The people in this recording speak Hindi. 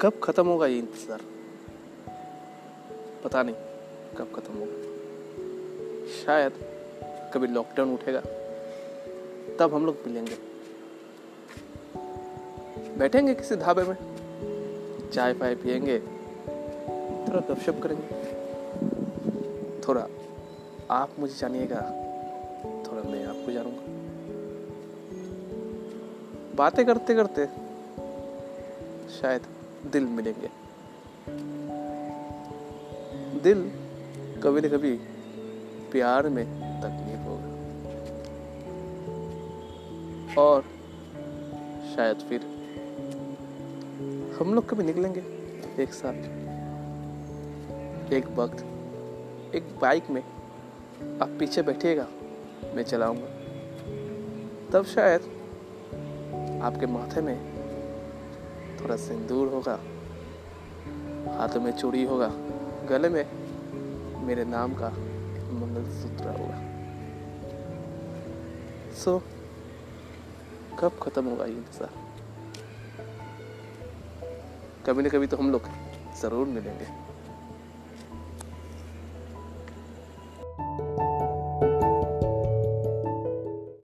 कब खत्म होगा ये इंतज़ार? पता नहीं, कब खत्म होगा। शायद कभी लॉकडाउन उठेगा, तब हम लोग मिलेंगे। बैठेंगे किसी ढाबे में, चाय पाय पियेंगे, थोड़ा गपशप करेंगे। थोड़ा आप मुझे जानिएगा, थोड़ा मैं आपको जानूँगा। बातें करते करते शायद दिल मिलेंगे। दिल कभी न कभी प्यार में तकलीफ़ होगा। और शायद फिर हम लोग कभी निकलेंगे एक साथ। एक वक्त, एक बाइक में आप पीछे बैठिएगा, मैं चलाऊँगा। तब शायद आपके माथे में थोड़ा सिंदूर होगा, हाथों में चूड़ी होगा, गले में मेरे नाम का मंगल सूत्र होगा। सो कब खत्म होगा ये इंतज़ार? कभी ना कभी तो हम लोग ज़रूर मिलेंगे।